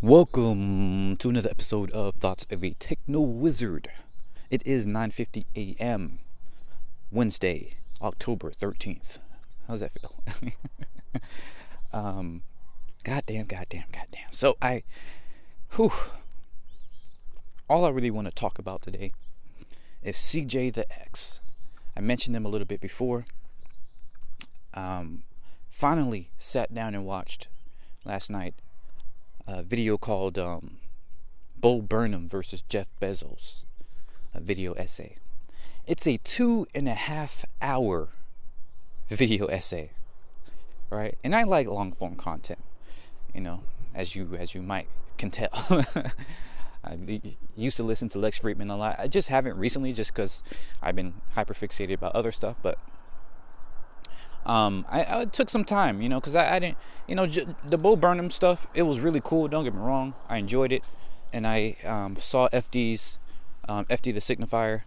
Welcome to another episode of Thoughts of a Techno Wizard. It is 9:50 a.m. Wednesday, October 13th. How's that feel? um, goddamn, goddamn, goddamn. So I, whew, all I really want to talk about today is CJ the X. I mentioned them a little bit before. Um, finally sat down and watched last night a video called um, Burnham versus Jeff Bezos, a video essay. It's a two and a half hour video essay, right? And I like long form content, you know, as you as you might can tell. I used to listen to Lex Fridman a lot. I just haven't recently, just because I've been hyper fixated about other stuff. But um, I, I, took some time, you know, because I, I, didn't, you know, j- the Bo Burnham stuff. It was really cool. Don't get me wrong. I enjoyed it, and I um, saw FD's um, FD the Signifier,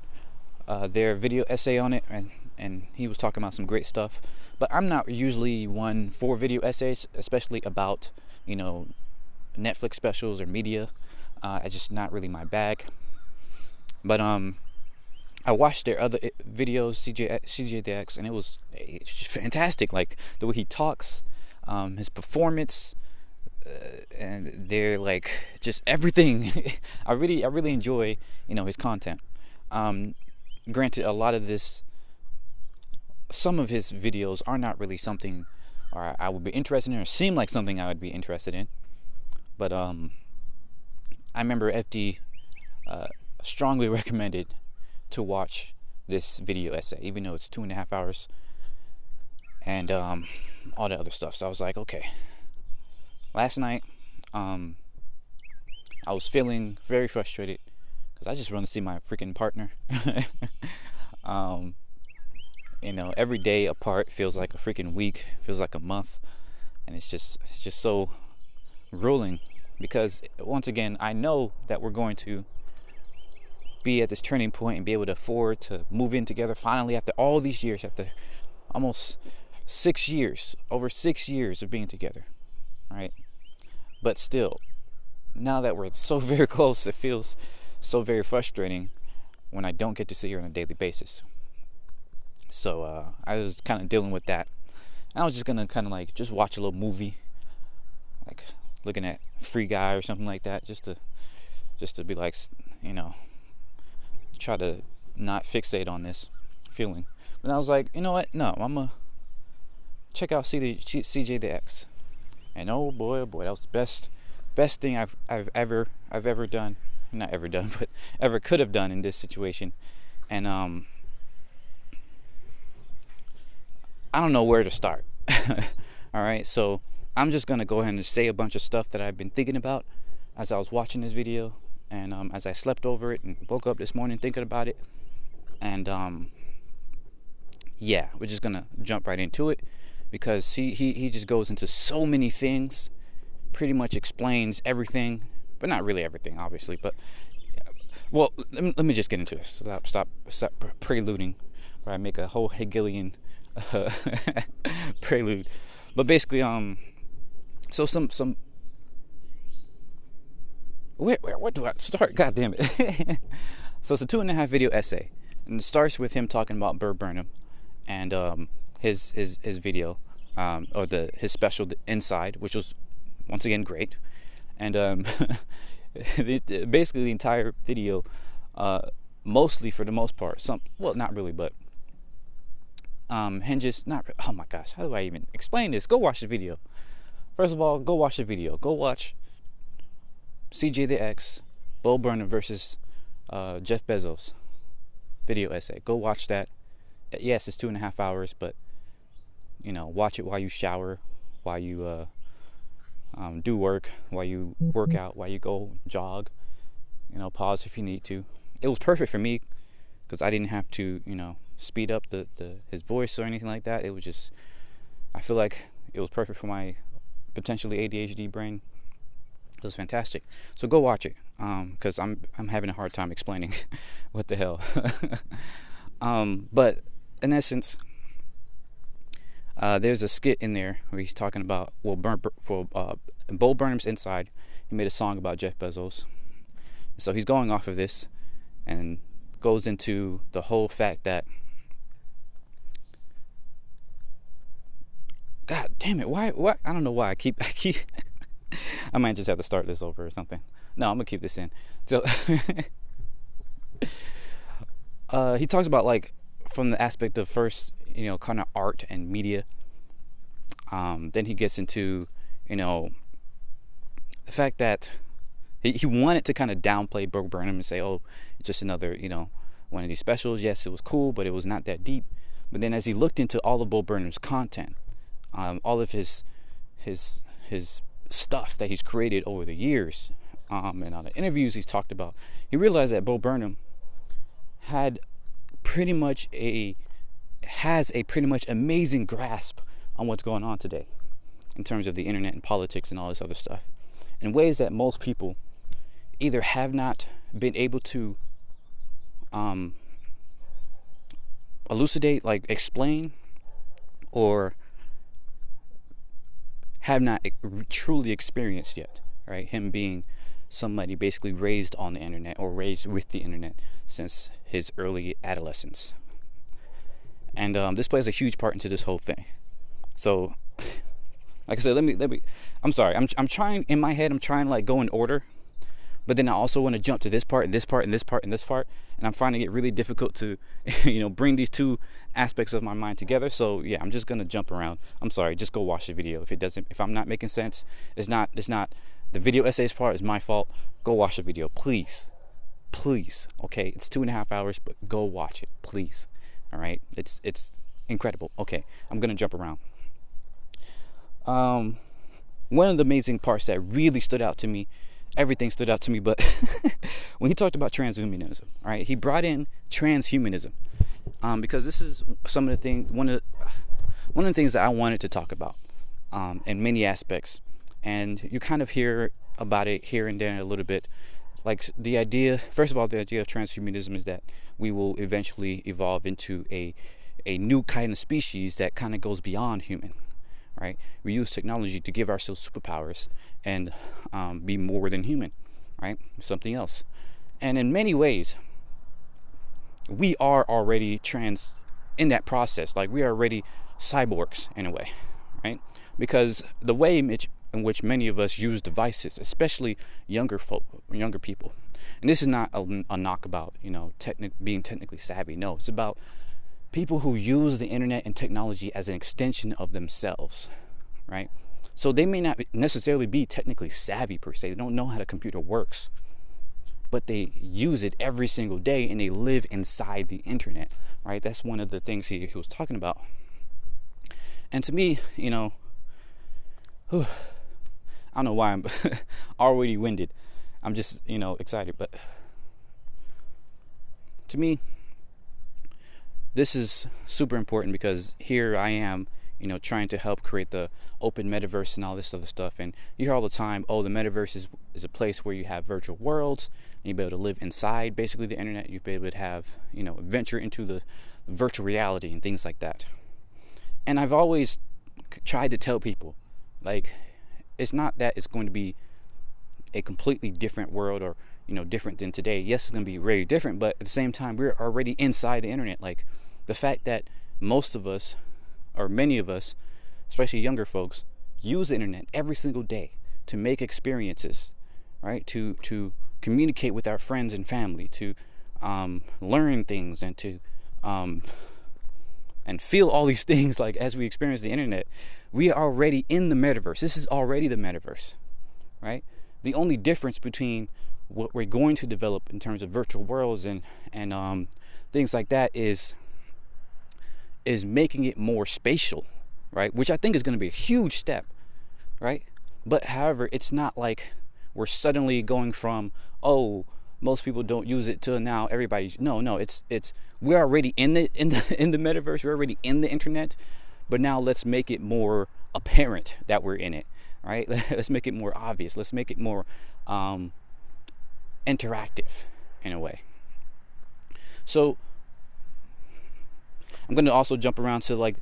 uh, their video essay on it, and and he was talking about some great stuff. But I'm not usually one for video essays, especially about you know Netflix specials or media. Uh, it's just not really my bag. But um, I watched their other videos, CJ CJDX, and it was fantastic. Like the way he talks, um, his performance, uh, and they're like just everything. I really I really enjoy you know his content. Um, granted, a lot of this, some of his videos are not really something, or I would be interested in, or seem like something I would be interested in. But um, I remember FD uh, strongly recommended to watch this video essay, even though it's two and a half hours and um, all the other stuff. So I was like, okay. Last night, um, I was feeling very frustrated because I just want to see my freaking partner. um, you know, every day apart feels like a freaking week, feels like a month, and it's just it's just so grueling because once again, I know that we're going to be at this turning point and be able to afford to move in together finally after all these years, after almost six years, over six years of being together, right? But still, now that we're so very close, it feels so very frustrating when I don't get to see her on a daily basis. So uh, I was kind of dealing with that. I was just gonna kind of like just watch a little movie, like looking at Free Guy or something like that, just to just to be like, you know, try to not fixate on this feeling. But I was like, you know what? No, I'm gonna check out CJ the X. And oh boy, oh boy, that was the best, best thing I've I've ever I've ever done. Not ever done, but ever could have done in this situation. And um, I don't know where to start. All right, so I'm just gonna go ahead and say a bunch of stuff that I've been thinking about as I was watching this video and um, as I slept over it and woke up this morning thinking about it, and um, yeah, we're just gonna jump right into it because he, he he just goes into so many things, pretty much explains everything, but not really everything, obviously. But well, let me, let me just get into this. Stop stop stop preluding, where I make a whole Hegelian uh, prelude. But basically, um, so some some where, where, where do I start? God damn it. so it's a two and a half video essay. And it starts with him talking about Bo Burnham and um, his his his video um, or the his special inside, which was once again great. And um, basically the entire video, uh, mostly for the most part, some well not really, but um, hinges not. Oh my gosh, how do I even explain this? Go watch the video. First of all, go watch the video. Go watch CJ the X, Bo Burnham versus uh, Jeff Bezos video essay. Go watch that. Yes, it's two and a half hours, but you know, watch it while you shower, while you uh, um, do work, while you work mm-hmm. out, while you go jog. You know, pause if you need to. It was perfect for me because I didn't have to, you know, speed up the, the his voice or anything like that. It was just, I feel like it was perfect for my potentially ADHD brain. It was fantastic. So go watch it because um, I'm I'm having a hard time explaining what the hell. um, but in essence, uh, there's a skit in there where he's talking about well, for uh, Bo Burnham's Inside. He made a song about Jeff Bezos, so he's going off of this, and goes into the whole fact that God damn it, why what I don't know why I keep I keep I might just have to start this over or something. No, I'm gonna keep this in. So uh, he talks about like from the aspect of first, you know, kind of art and media. Um, then he gets into, you know, the fact that he, he wanted to kind of downplay Bo Burnham and say, oh, just another, you know, one of these specials. Yes, it was cool, but it was not that deep. But then as he looked into all of Bo Burnham's content, um, all of his his his stuff that he's created over the years, um, and on the interviews he's talked about, he realized that Bo Burnham had pretty much a has a pretty much amazing grasp on what's going on today in terms of the internet and politics and all this other stuff in ways that most people either have not been able to um, elucidate, like explain, or have not truly experienced yet. Right? Him being somebody basically raised on the internet or raised with the internet since his early adolescence. And um, this plays a huge part into this whole thing. So, like I said, let me let me. I'm sorry. I'm I'm trying in my head. I'm trying to like go in order but then I also want to jump to this part and this part and this part and this part, and I'm finding it really difficult to, you know, bring these two aspects of my mind together. So yeah, I'm just gonna jump around. I'm sorry, just go watch the video. If it doesn't, if I'm not making sense, it's not, it's not. The video essays part is my fault. Go watch the video, please, please. Okay, it's two and a half hours, but go watch it, please. All right, it's it's incredible. Okay, I'm gonna jump around. Um, one of the amazing parts that really stood out to me everything stood out to me. But when he talked about transhumanism, right, he brought in transhumanism um, because this is some of the things one of the, one of the things that I wanted to talk about um, in many aspects, and you kind of hear about it here and there a little bit. Like the idea, first of all, the idea of transhumanism is that we will eventually evolve into a a new kind of species that kind of goes beyond human, right? We use technology to give ourselves superpowers and um, be more than human, right? Something else. And in many ways, we are already trans in that process. Like we are already cyborgs in a way, right? Because the way in which, in which many of us use devices, especially younger folk, younger people, and this is not a, a knock about you know technic, being technically savvy. No, it's about people who use the internet and technology as an extension of themselves, right? So they may not necessarily be technically savvy per se. They don't know how the computer works, but they use it every single day and they live inside the internet, right? That's one of the things he, he was talking about. And to me, you know, whew, I don't know why I'm already winded. I'm just, you know, excited, but to me, this is super important because here I am, you know, trying to help create the open metaverse and all this other stuff. And you hear all the time, oh, the metaverse is, is a place where you have virtual worlds, and you'll be able to live inside basically the internet. You'll be able to have, you know, venture into the virtual reality and things like that. And I've always tried to tell people, like, it's not that it's going to be a completely different world or you know different than today yes it's going to be very different but at the same time we're already inside the internet like the fact that most of us or many of us especially younger folks use the internet every single day to make experiences right? To to communicate with our friends and family to um, learn things and to um, and feel all these things like as we experience the internet we are already in the metaverse. This is already the metaverse right? The only difference between what we're going to develop in terms of virtual worlds and and um, things like that is is making it more spatial, right? Which I think is going to be a huge step, right? But however, it's not like we're suddenly going from oh most people don't use it till now everybody's no no it's it's we're already in the in the in the metaverse we're already in the internet but now let's make it more apparent that we're in it right let's make it more obvious let's make it more um, interactive in a way. So I'm going to also jump around to like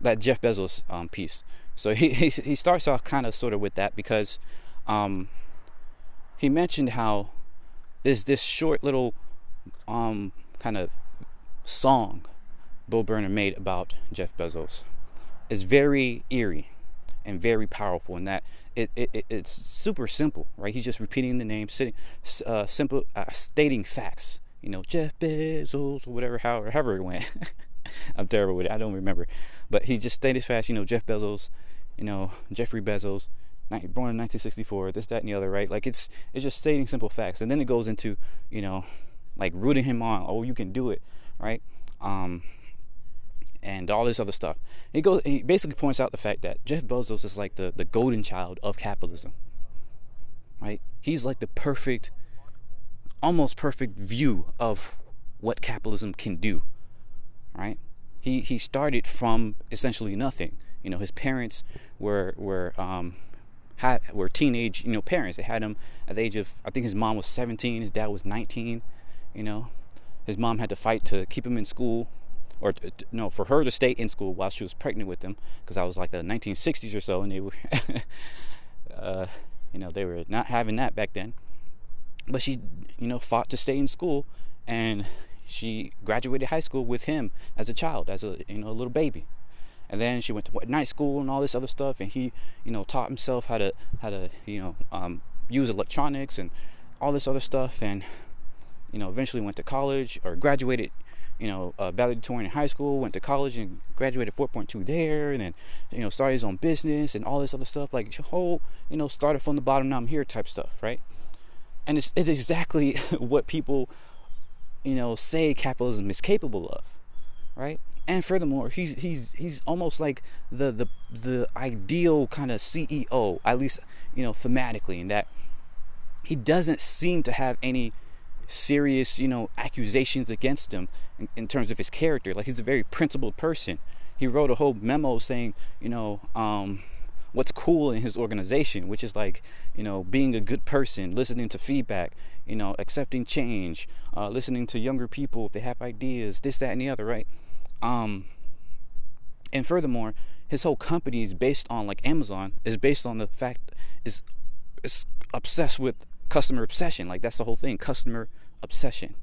that Jeff Bezos um, piece. So he, he starts off kind of sort of with that because um, he mentioned how there's this short little um, kind of song Bo Burnham made about Jeff Bezos. It's very eerie and very powerful in that it, it, it's super simple, right? He's just repeating the name, sitting, uh, simple, uh, stating facts. You know, Jeff Bezos or whatever, however, however it went. I'm terrible with it. I don't remember, but he just stated fast. You know, Jeff Bezos. You know, Jeffrey Bezos, born in 1964. This, that, and the other, right? Like it's it's just stating simple facts, and then it goes into you know, like rooting him on. Oh, you can do it, right? Um, and all this other stuff. He goes. He basically points out the fact that Jeff Bezos is like the the golden child of capitalism. Right? He's like the perfect, almost perfect view of what capitalism can do. Right? He he started from essentially nothing. You know, his parents were were um, had were teenage you know parents. They had him at the age of I think his mom was 17, his dad was 19. You know, his mom had to fight to keep him in school or no, for her to stay in school while she was pregnant with him, because I was like the 1960s or so, and they were, uh, you know, they were not having that back then. But she, you know, fought to stay in school, and she graduated high school with him as a child, as a you know a little baby, and then she went to night school and all this other stuff, and he, you know, taught himself how to how to you know um, use electronics and all this other stuff, and you know eventually went to college or graduated you know, uh, valedictorian in high school, went to college and graduated 4.2 there, and then, you know, started his own business and all this other stuff. Like, whole, you know, started from the bottom, now I'm here type stuff, right? And it's, it's exactly what people, you know, say capitalism is capable of, right? And furthermore, he's he's he's almost like the the the ideal kind of CEO, at least you know thematically, in that he doesn't seem to have any serious, you know, accusations against him in, in, terms of his character. Like he's a very principled person. He wrote a whole memo saying, you know, um, what's cool in his organization, which is like, you know, being a good person, listening to feedback, you know, accepting change, uh, listening to younger people if they have ideas, this, that, and the other, right? Um, and furthermore, his whole company is based on like Amazon is based on the fact is is obsessed with customer obsession. Like that's the whole thing, customer obsession.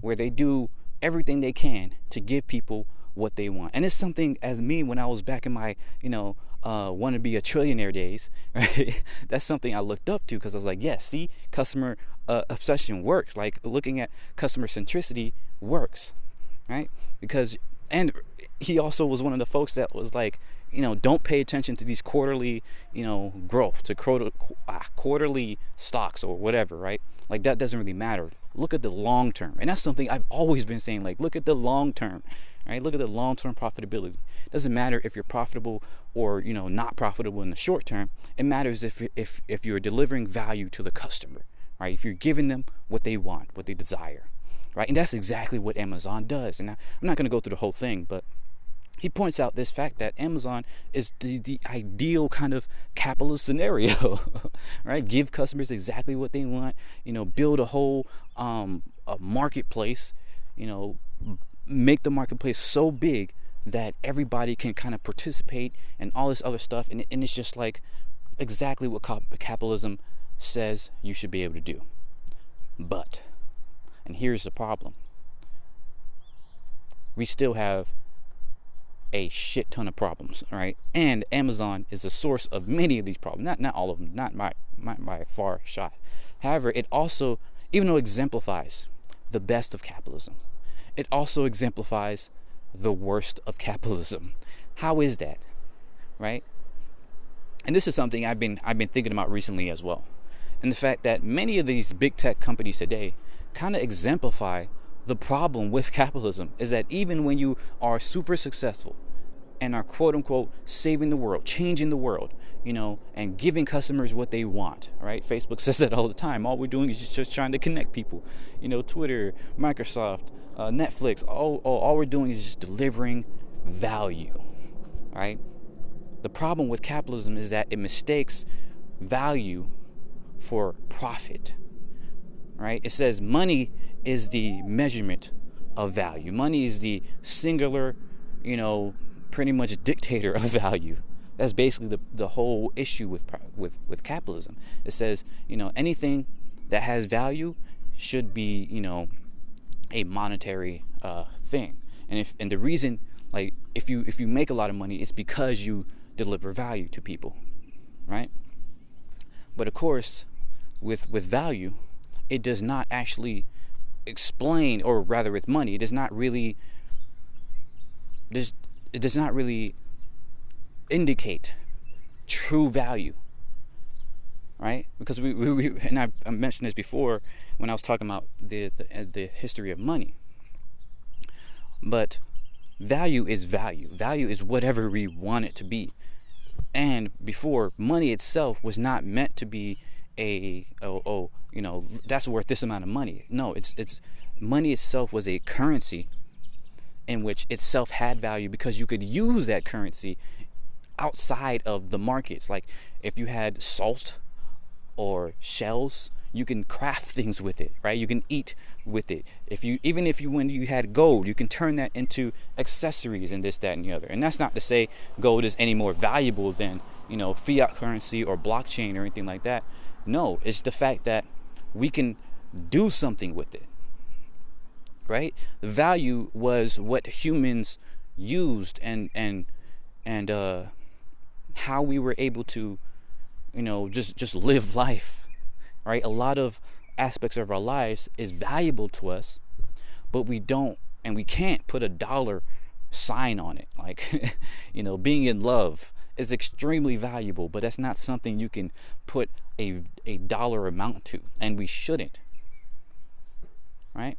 Where they do everything they can to give people what they want. And it's something as me when I was back in my, you know, uh, want to be a trillionaire days, right? That's something I looked up to because I was like, yes, see, customer uh, obsession works. Like looking at customer centricity works, right? Because, and he also was one of the folks that was like, you know, don't pay attention to these quarterly, you know, growth, to quarter, ah, quarterly stocks or whatever, right? Like that doesn't really matter. Look at the long term. And that's something I've always been saying, like, look at the long term, right? Look at the long term profitability. It doesn't matter if you're profitable or, you know, not profitable in the short term. It matters if, if, if you're delivering value to the customer, right? If you're giving them what they want, what they desire, right? And that's exactly what Amazon does. And I'm not going to go through the whole thing, but he points out this fact that Amazon is the, the ideal kind of capitalist scenario, right? Give customers exactly what they want, you know, build a whole um, a marketplace, you know, make the marketplace so big that everybody can kind of participate and all this other stuff. And, and it's just like exactly what capitalism says you should be able to do. But, and here's the problem we still have a shit ton of problems, right? And Amazon is the source of many of these problems. Not not all of them, not by, by far shot. However, it also, even though it exemplifies the best of capitalism, it also exemplifies the worst of capitalism. How is that? Right? And this is something I've been I've been thinking about recently as well. And the fact that many of these big tech companies today kind of exemplify the problem with capitalism is that even when you are super successful and are quote unquote saving the world, changing the world, you know, and giving customers what they want, right? Facebook says that all the time. All we're doing is just trying to connect people. You know, Twitter, Microsoft, uh, Netflix, all, all, all we're doing is just delivering value, right? The problem with capitalism is that it mistakes value for profit, right? It says money is the measurement of value. Money is the singular, you know, pretty much dictator of value. That's basically the, the whole issue with with with capitalism. It says you know anything that has value should be you know a monetary uh, thing, and if and the reason like if you if you make a lot of money, it's because you deliver value to people, right? But of course, with with value, it does not actually explain, or rather, with money, it does not really. There's, it does not really indicate true value right? Because we, we, we and I, I, mentioned this before when i was talking about the, the, uh, the history of money. But value is value. Value is whatever we want it to be. And before money itself was not meant to be a oh, oh you know that's worth this amount of money. No it's it's money itself was a currency in which itself had value because you could use that currency outside of the markets. Like if you had salt or shells you can craft things with it right? You can eat with it. If you even if you when you had gold you can turn that into accessories and this that and the other. And that's not to say gold is any more valuable than you know fiat currency or blockchain or anything like that. No it's the fact that we can do something with it right? The value was what humans used and and and uh how we were able to you know just just live life right? A lot of aspects of our lives is valuable to us, but we don't and we can't put a dollar sign on it. Like, you know, being in love is extremely valuable, but that's not something you can put a a dollar amount to, and we shouldn't. Right?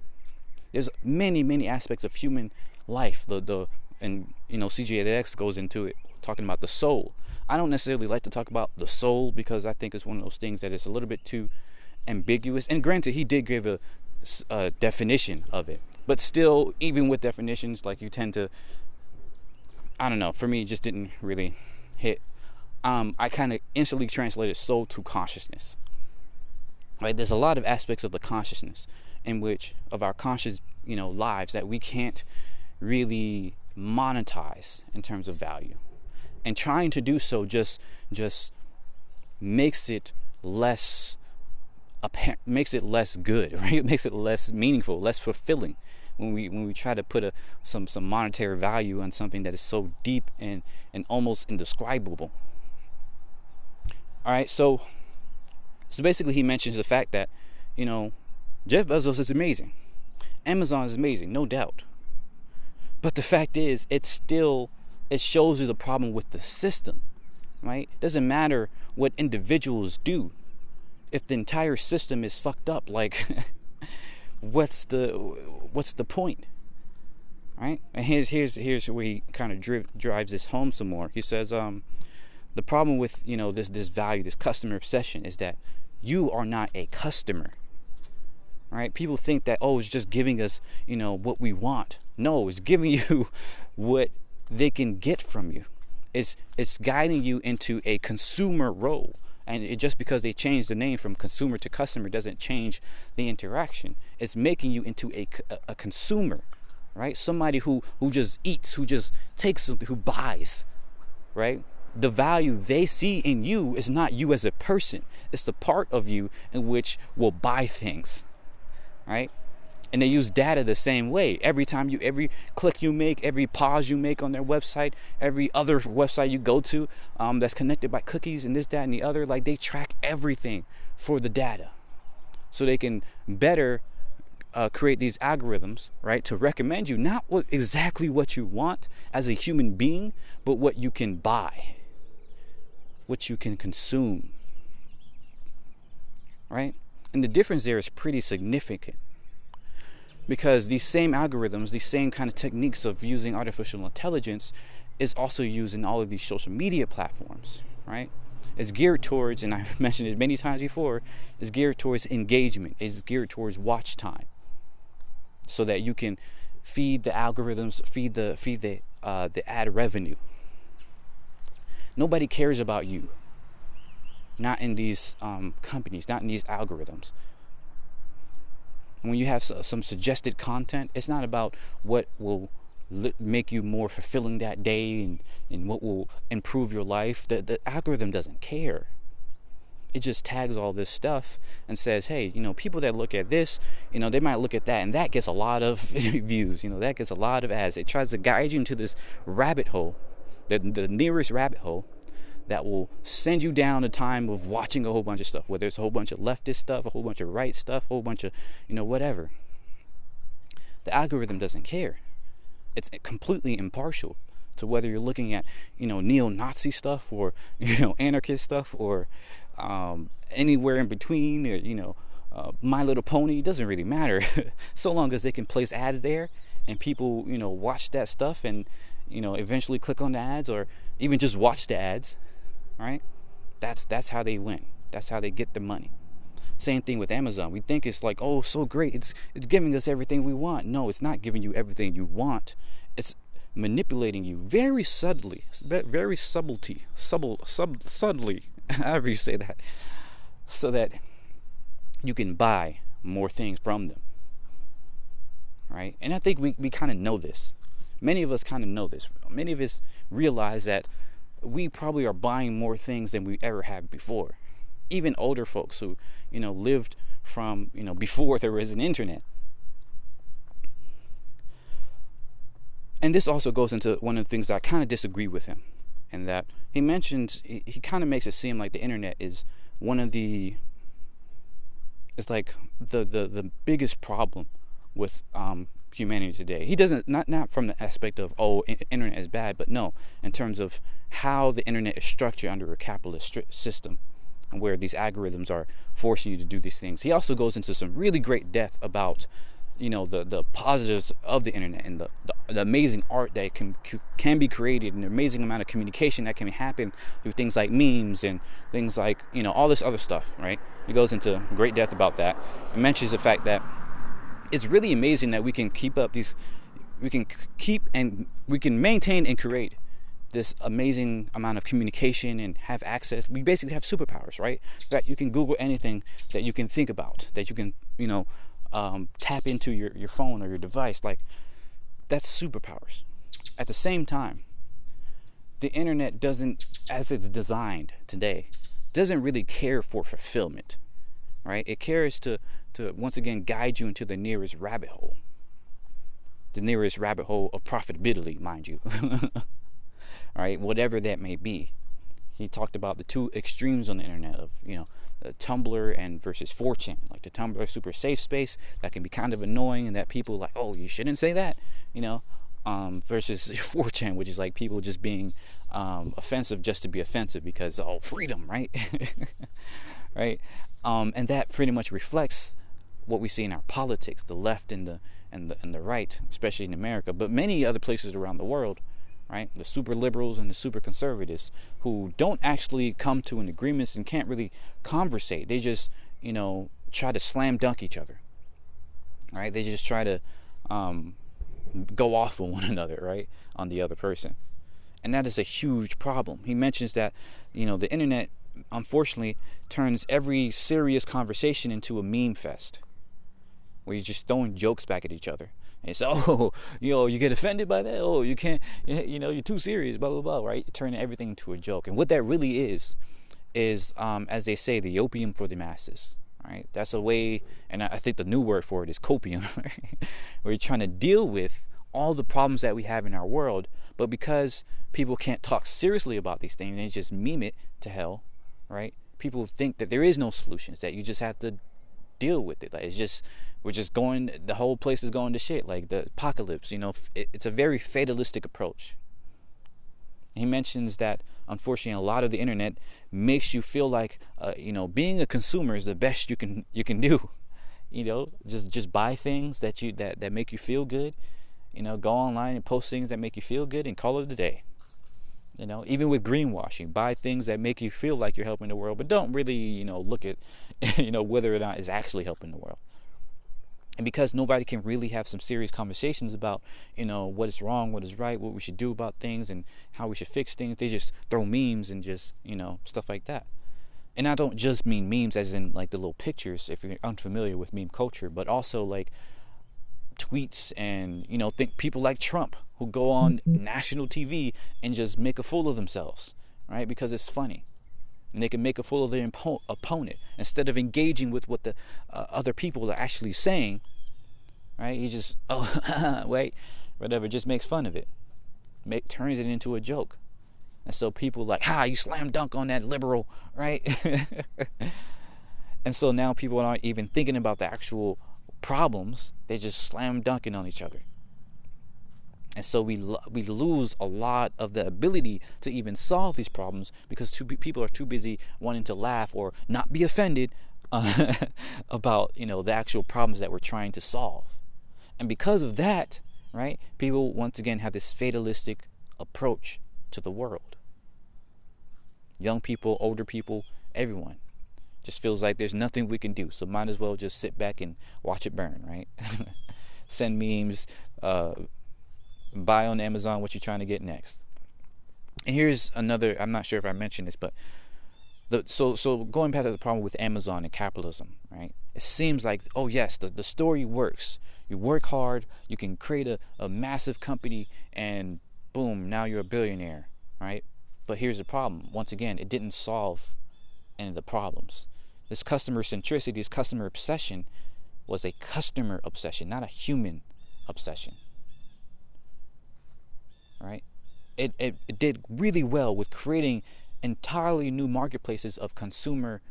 There's many, many aspects of human life. The the and you know, CJX goes into it talking about the soul. I don't necessarily like to talk about the soul because I think it's one of those things that is a little bit too ambiguous. And granted, he did give a, a definition of it, but still, even with definitions, like you tend to, I don't know. For me, it just didn't really hit. Um, I kind of instantly translated soul to consciousness. Right? There's a lot of aspects of the consciousness in which of our conscious, you know, lives that we can't really monetize in terms of value and trying to do so just just makes it less makes it less good right? It makes it less meaningful less fulfilling. When we when we try to put a some some monetary value on something that is so deep and and almost indescribable. All right so so basically he mentions the fact that you know Jeff Bezos is amazing. Amazon is amazing no doubt. But the fact is it's still it shows you the problem with the system, right? Doesn't matter what individuals do. If the entire system is fucked up, like what's the what's the point? Right? And here's here's here's where he kind of dri- drives this home some more. He says, um, the problem with you know this this value, this customer obsession, is that you are not a customer. Right? People think that oh, it's just giving us you know what we want. No, it's giving you what they can get from you. It's it's guiding you into a consumer role. And it, just because they change the name from consumer to customer doesn't change the interaction. It's making you into a, a, a consumer, right? Somebody who, who just eats, who just takes who buys, right? The value they see in you is not you as a person. It's the part of you in which will buy things, right? And they use data the same way. Every time you every click you make every pause you make on their website every other website you go to um, that's connected by cookies and this that and the other like they track everything for the data. So they can better uh, create these algorithms right to recommend you not what exactly what you want as a human being but what you can buy what you can consume. Right? And the difference there is pretty significant because these same algorithms, these same kind of techniques of using artificial intelligence is also used in all of these social media platforms, right? It's geared towards, and I've mentioned it many times before, is geared towards engagement, is geared towards watch time. So that you can feed the algorithms, feed the feed the uh, the ad revenue. Nobody cares about you. Not in these um, companies, not in these algorithms when you have some suggested content, it's not about what will make you more fulfilling that day and, and what will improve your life. The, the algorithm doesn't care. It just tags all this stuff and says, hey, you know, people that look at this, you know, they might look at that and that gets a lot of views, you know, that gets a lot of ads. It tries to guide you into this rabbit hole, the, the nearest rabbit hole that will send you down a time of watching a whole bunch of stuff, whether it's a whole bunch of leftist stuff, a whole bunch of right stuff, a whole bunch of, you know, whatever. The algorithm doesn't care. It's completely impartial to whether you're looking at, you know, neo-Nazi stuff or, you know, anarchist stuff or um, anywhere in between or, you know, uh, My Little Pony. It doesn't really matter so long as they can place ads there and people, you know, watch that stuff and, you know, eventually click on the ads or even just watch the ads, right? That's that's how they win. That's how they get the money. Same thing with Amazon. We think it's like, oh, so great. It's it's giving us everything we want. No, it's not giving you everything you want. It's manipulating you very subtly, very subtlety, subtle, sub, subtly, however you say that, so that you can buy more things from them. Right? And I think we, we kind of know this. Many of us kind of know this. Many of us realize that we probably are buying more things than we ever have before even older folks who you know lived from you know before there was an internet and this also goes into one of the things I kind of disagree with him and that he mentions he, he kind of makes it seem like the internet is one of the it's like the the the biggest problem with um, humanity today. He doesn't not not from the aspect of oh internet is bad, but no, in terms of how the internet is structured under a capitalist system where these algorithms are forcing you to do these things. He also goes into some really great depth about you know the the positives of the internet and the, the, the, amazing art that can can be created and the amazing amount of communication that can happen through things like memes and things like you know all this other stuff right he goes into great depth about that and mentions the fact that it's really amazing that we can keep up these we can keep and we can maintain and create this amazing amount of communication and have access. We basically have superpowers, right? That you can Google anything that you can think about, that you can, you know, um, tap into your, your phone or your device. Like, that's superpowers. At the same time, the internet doesn't, as it's designed today, doesn't really care for fulfillment, right? It cares to, to once again guide you into the nearest rabbit hole. The nearest rabbit hole of profitability, mind you. all right, whatever that may be. He talked about the two extremes on the internet of, you know, Tumblr and versus 4chan. Like the Tumblr super safe space that can be kind of annoying and that people like, oh, you shouldn't say that, you know, um, versus 4chan, which is like people just being um, offensive just to be offensive because, oh, freedom, right? right? Um, and that pretty much reflects what we see in our politics, the left and the and the and the right, especially in America, but many other places around the world right? The super liberals and the super conservatives who don't actually come to an agreement and can't really conversate. They just, you know, try to slam dunk each other, right? They just try to um, go off of one another, right, on the other person. And that is a huge problem. He mentions that, you know, the internet unfortunately turns every serious conversation into a meme fest where you're just throwing jokes back at each other and so, oh, you know, you get offended by that. Oh, you can't, you know, you're too serious, blah, blah, blah, right? Turning everything into a joke. And what that really is, is, um, as they say, the opium for the masses, right? That's a way, and I think the new word for it is copium, right? Where you're trying to deal with all the problems that we have in our world, but because people can't talk seriously about these things, they just meme it to hell, right? People think that there is no solutions, that you just have to deal with it. Like it's just we're just going the whole place is going to shit like the apocalypse you know it's a very fatalistic approach. He mentions that unfortunately a lot of the internet makes you feel like uh, you know being a consumer is the best you can you can do. You know just just buy things that you that that make you feel good. You know go online and post things that make you feel good and call it a day. You know even with greenwashing buy things that make you feel like you're helping the world but don't really you know look at you know whether or not it's actually helping the world and because nobody can really have some serious conversations about you know what is wrong what is right what we should do about things and how we should fix things they just throw memes and just you know stuff like that and i don't just mean memes as in like the little pictures if you're unfamiliar with meme culture but also like tweets and you know think people like Trump who go on mm-hmm. national TV and just make a fool of themselves, right? Because it's funny. And they can make a fool of their impo- opponent instead of engaging with what the uh, other people are actually saying. Right? He just oh wait, whatever, just makes fun of it, make turns it into a joke, and so people like, ha, you slam dunk on that liberal, right? and so now people aren't even thinking about the actual problems; they just slam dunking on each other and so we we lose a lot of the ability to even solve these problems because too, people are too busy wanting to laugh or not be offended uh, about you know the actual problems that we're trying to solve. And because of that right people once again have this fatalistic approach to the world. Young people older people everyone just feels like there's nothing we can do. So might as well just sit back and watch it burn right? Send memes uh, buy on Amazon what you're trying to get next. And here's another. I'm not sure if I mentioned this, but the so so going back to the problem with Amazon and capitalism, right? It seems like oh yes, the the story works. You work hard, you can create a, a massive company, and boom, now you're a billionaire, right? But here's the problem. Once again, it didn't solve any of the problems. This customer centricity, this customer obsession, was a customer obsession, not a human obsession right? It, it, it did really well with creating entirely new marketplaces of consumer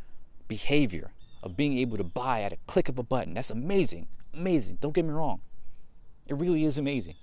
behavior, of being able to buy at a click of a button. That's amazing. Amazing. Don't get me wrong. It really is amazing.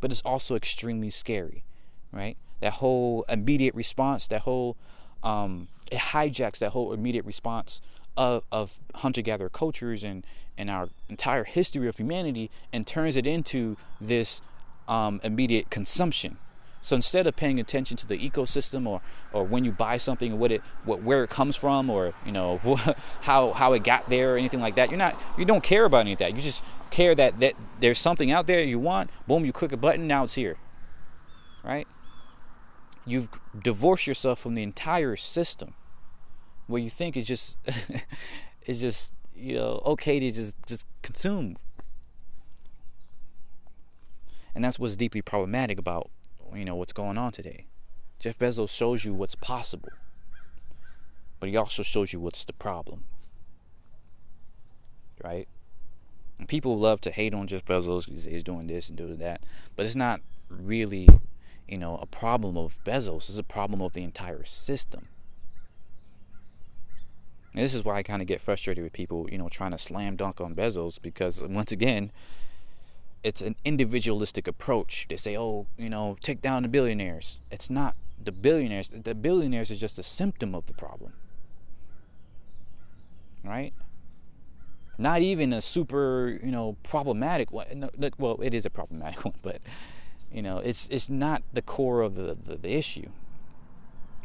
But it's also extremely scary, right? That whole immediate response, that whole, um, it hijacks that whole immediate response of, of hunter gatherer cultures and, and our entire history of humanity and turns it into this um, immediate consumption. So instead of paying attention to the ecosystem or, or when you buy something, what it, what, where it comes from, or you know how how it got there, or anything like that, you're not you don't care about any of that. You just care that that there's something out there you want. Boom, you click a button, now it's here. Right? You've divorced yourself from the entire system, where you think it's just it's just you know okay to just just consume and that's what's deeply problematic about you know what's going on today. Jeff Bezos shows you what's possible, but he also shows you what's the problem. Right? And people love to hate on Jeff Bezos because he's doing this and doing that, but it's not really, you know, a problem of Bezos. It's a problem of the entire system. And this is why I kind of get frustrated with people, you know, trying to slam dunk on Bezos because once again, it's an individualistic approach. They say, "Oh, you know, take down the billionaires." It's not the billionaires. The billionaires is just a symptom of the problem. Right? Not even a super, you know, problematic one. well, it is a problematic one, but you know, it's it's not the core of the, the, the issue.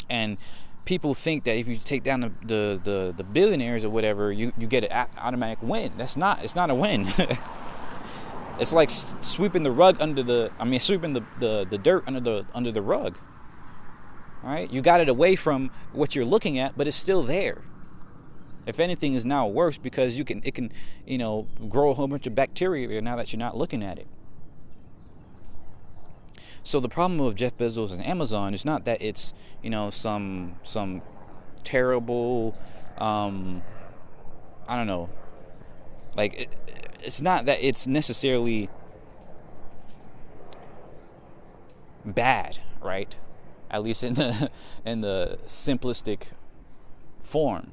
And people think that if you take down the, the, the, the billionaires or whatever, you, you get an automatic win. That's not. It's not a win. It's like sweeping the rug under the I mean sweeping the, the, the dirt under the under the rug. All right? You got it away from what you're looking at, but it's still there. If anything is now worse because you can it can, you know, grow a whole bunch of bacteria there now that you're not looking at it. So the problem with Jeff Bezos and Amazon is not that it's, you know, some some terrible um I don't know. Like it, it's not that it's necessarily bad, right? At least in the in the simplistic form.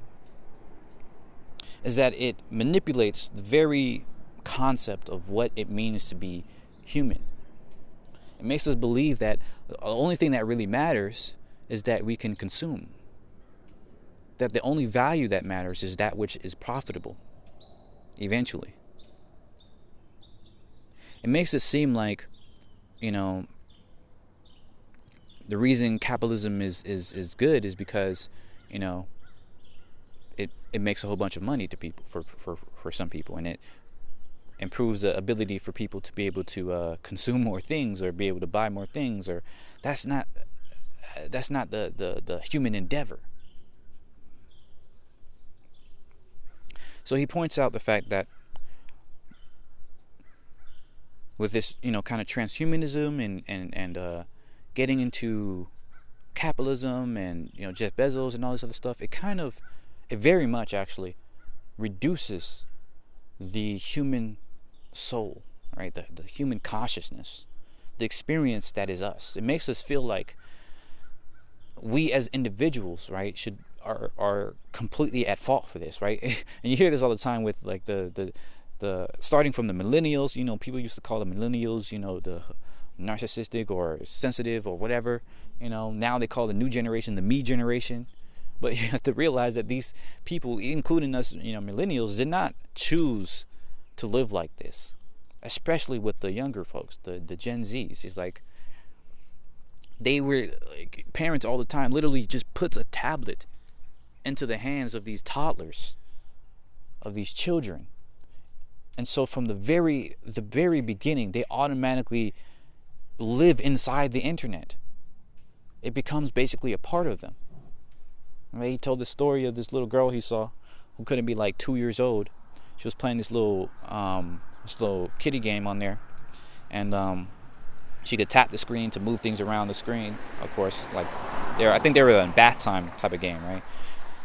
Is that it manipulates the very concept of what it means to be human. It makes us believe that the only thing that really matters is that we can consume. That the only value that matters is that which is profitable eventually it makes it seem like, you know, the reason capitalism is, is, is good is because, you know, it, it makes a whole bunch of money to people for, for, for some people and it improves the ability for people to be able to uh, consume more things or be able to buy more things or that's not that's not the, the, the human endeavor. So he points out the fact that with this, you know, kind of transhumanism and and and uh, getting into capitalism and you know Jeff Bezos and all this other stuff, it kind of, it very much actually reduces the human soul, right? The the human consciousness, the experience that is us. It makes us feel like we as individuals, right, should are are completely at fault for this, right? and you hear this all the time with like the the the starting from the millennials. You know, people used to call the millennials, you know, the narcissistic or sensitive or whatever. You know, now they call the new generation the me generation. But you have to realize that these people, including us, you know, millennials, did not choose to live like this. Especially with the younger folks, the the Gen Zs. It's like they were like parents all the time literally just puts a tablet into the hands of these toddlers of these children and so from the very the very beginning they automatically live inside the internet. It becomes basically a part of them. He told the story of this little girl he saw who couldn't be like two years old. She was playing this little um, this little kitty game on there. And um, she could tap the screen to move things around the screen of course. Like there i think they were in bath time type of game right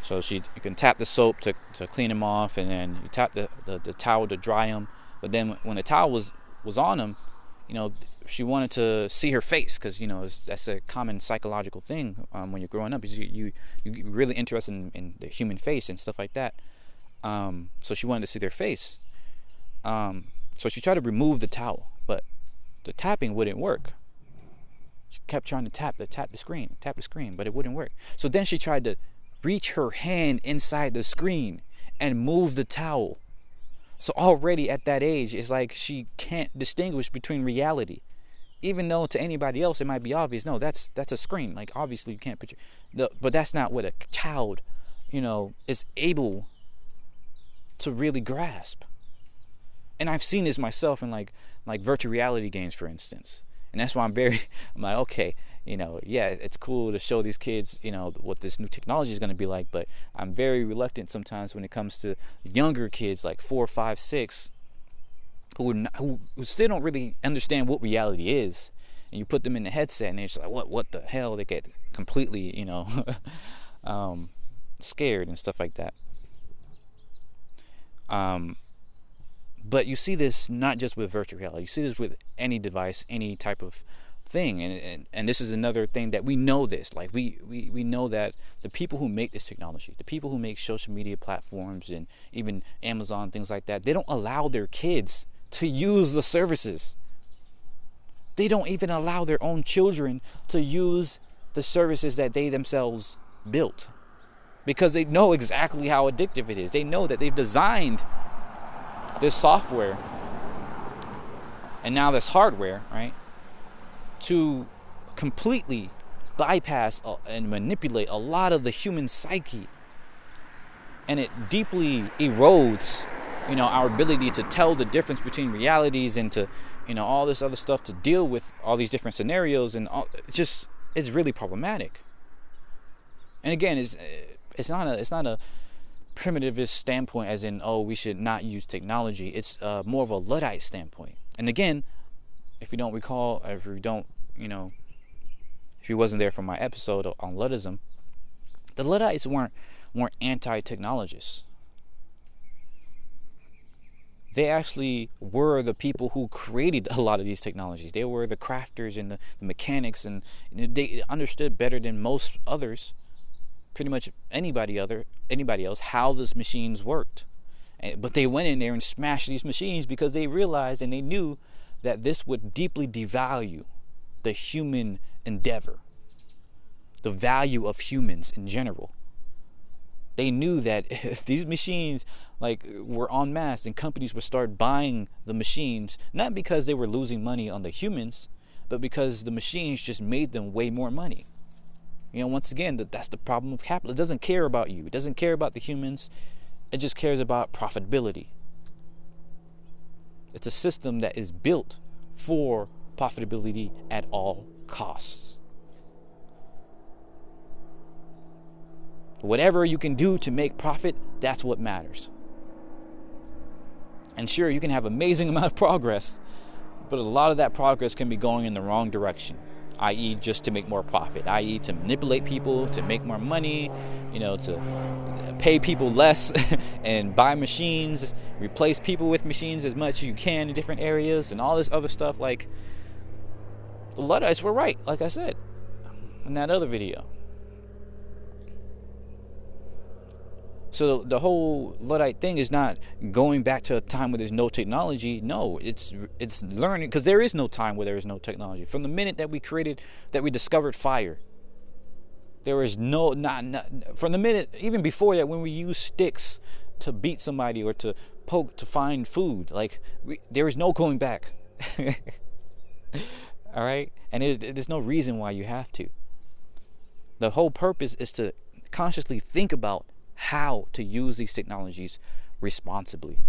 so she you can tap the soap to, to clean them off, and then you tap the, the, the towel to dry them. But then when the towel was was on them, you know, she wanted to see her face because you know that's a common psychological thing um, when you're growing up. Is you you really interested in, in, the human face and stuff like that. Um, so she wanted to see their face. Um, so she tried to remove the towel, but the tapping wouldn't work. She kept trying to tap the tap the screen, tap the screen, but it wouldn't work. So then she tried to reach her hand inside the screen and move the towel. So already at that age, it's like she can't distinguish between reality. Even though to anybody else it might be obvious, no, that's that's a screen. Like obviously you can't picture, the, but that's not what a child, you know, is able to really grasp. And I've seen this myself in like like virtual reality games, for instance. And that's why I'm very, I'm like, okay, you know, yeah, it's cool to show these kids, you know, what this new technology is going to be like. But I'm very reluctant sometimes when it comes to younger kids, like four, five, six, who not, who, who still don't really understand what reality is. And you put them in the headset, and just like, "What? What the hell?" They get completely, you know, um, scared and stuff like that. Um, but you see this not just with virtual reality. You see this with any device, any type of thing and, and and this is another thing that we know this like we, we we know that the people who make this technology the people who make social media platforms and even amazon things like that they don't allow their kids to use the services. They don't even allow their own children to use the services that they themselves built because they know exactly how addictive it is. They know that they've designed this software and now this hardware right to completely bypass and manipulate a lot of the human psyche. And it deeply erodes you know our ability to tell the difference between realities and to you know all this other stuff to deal with all these different scenarios and all, it's just it's really problematic. And again it's it's not a it's not a primitivist standpoint as in oh we should not use technology. It's uh, more of a luddite standpoint. And again if you don't recall, if you don't, you know, if you wasn't there for my episode on Luddism, the Luddites weren't weren't anti-technologists. They actually were the people who created a lot of these technologies. They were the crafters and the, the mechanics, and they understood better than most others, pretty much anybody other anybody else, how these machines worked. Eh, but they went in there and smashed these machines because they realized and they knew that this would deeply devalue the human endeavor, the value of humans in general. They knew that if these machines like were en masse and companies would start buying the machines, not because they were losing money on the humans, but because the machines just made them way more money. You know, once again, that's the problem of capital. It doesn't care about you. It doesn't care about the humans. It just cares about profitability. It's a system that is built for profitability at all costs. Whatever you can do to make profit, that's what matters. And sure, you can have amazing amount of progress, But a lot of that progress can be going in the wrong direction, i.e., just to make more profit, i.e., to manipulate people, to make more money, you know, to pay people less and buy machines, replace people with machines as much as you can in different areas, and all this other stuff. Like, Luddites were right, like I said in that other video. So the whole Luddite thing is not going back to a time where there's no technology. No, it's it's learning because there is no time where there is no technology. From the minute that we created, that we discovered fire, there is no not, not from the minute even before that when we use sticks to beat somebody or to poke to find food. Like we, there is no going back. All right, and there's no reason why you have to. The whole purpose is to consciously think about how to use these technologies responsibly.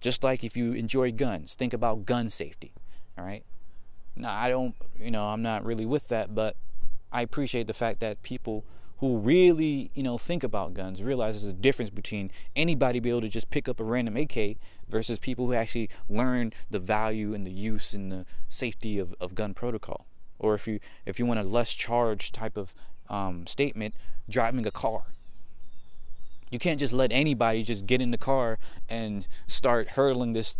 Just like if you enjoy guns, think about gun safety. All right. Now, I don't, you know, I'm not really with that, but I appreciate the fact that people who really, you know, think about guns realize there's a difference between anybody be able to just pick up a random AK versus people who actually learn the value and the use and the safety of, of gun protocol. Or if you if you want a less charged type of um, statement, driving a car. You can't just let anybody just get in the car and start hurtling this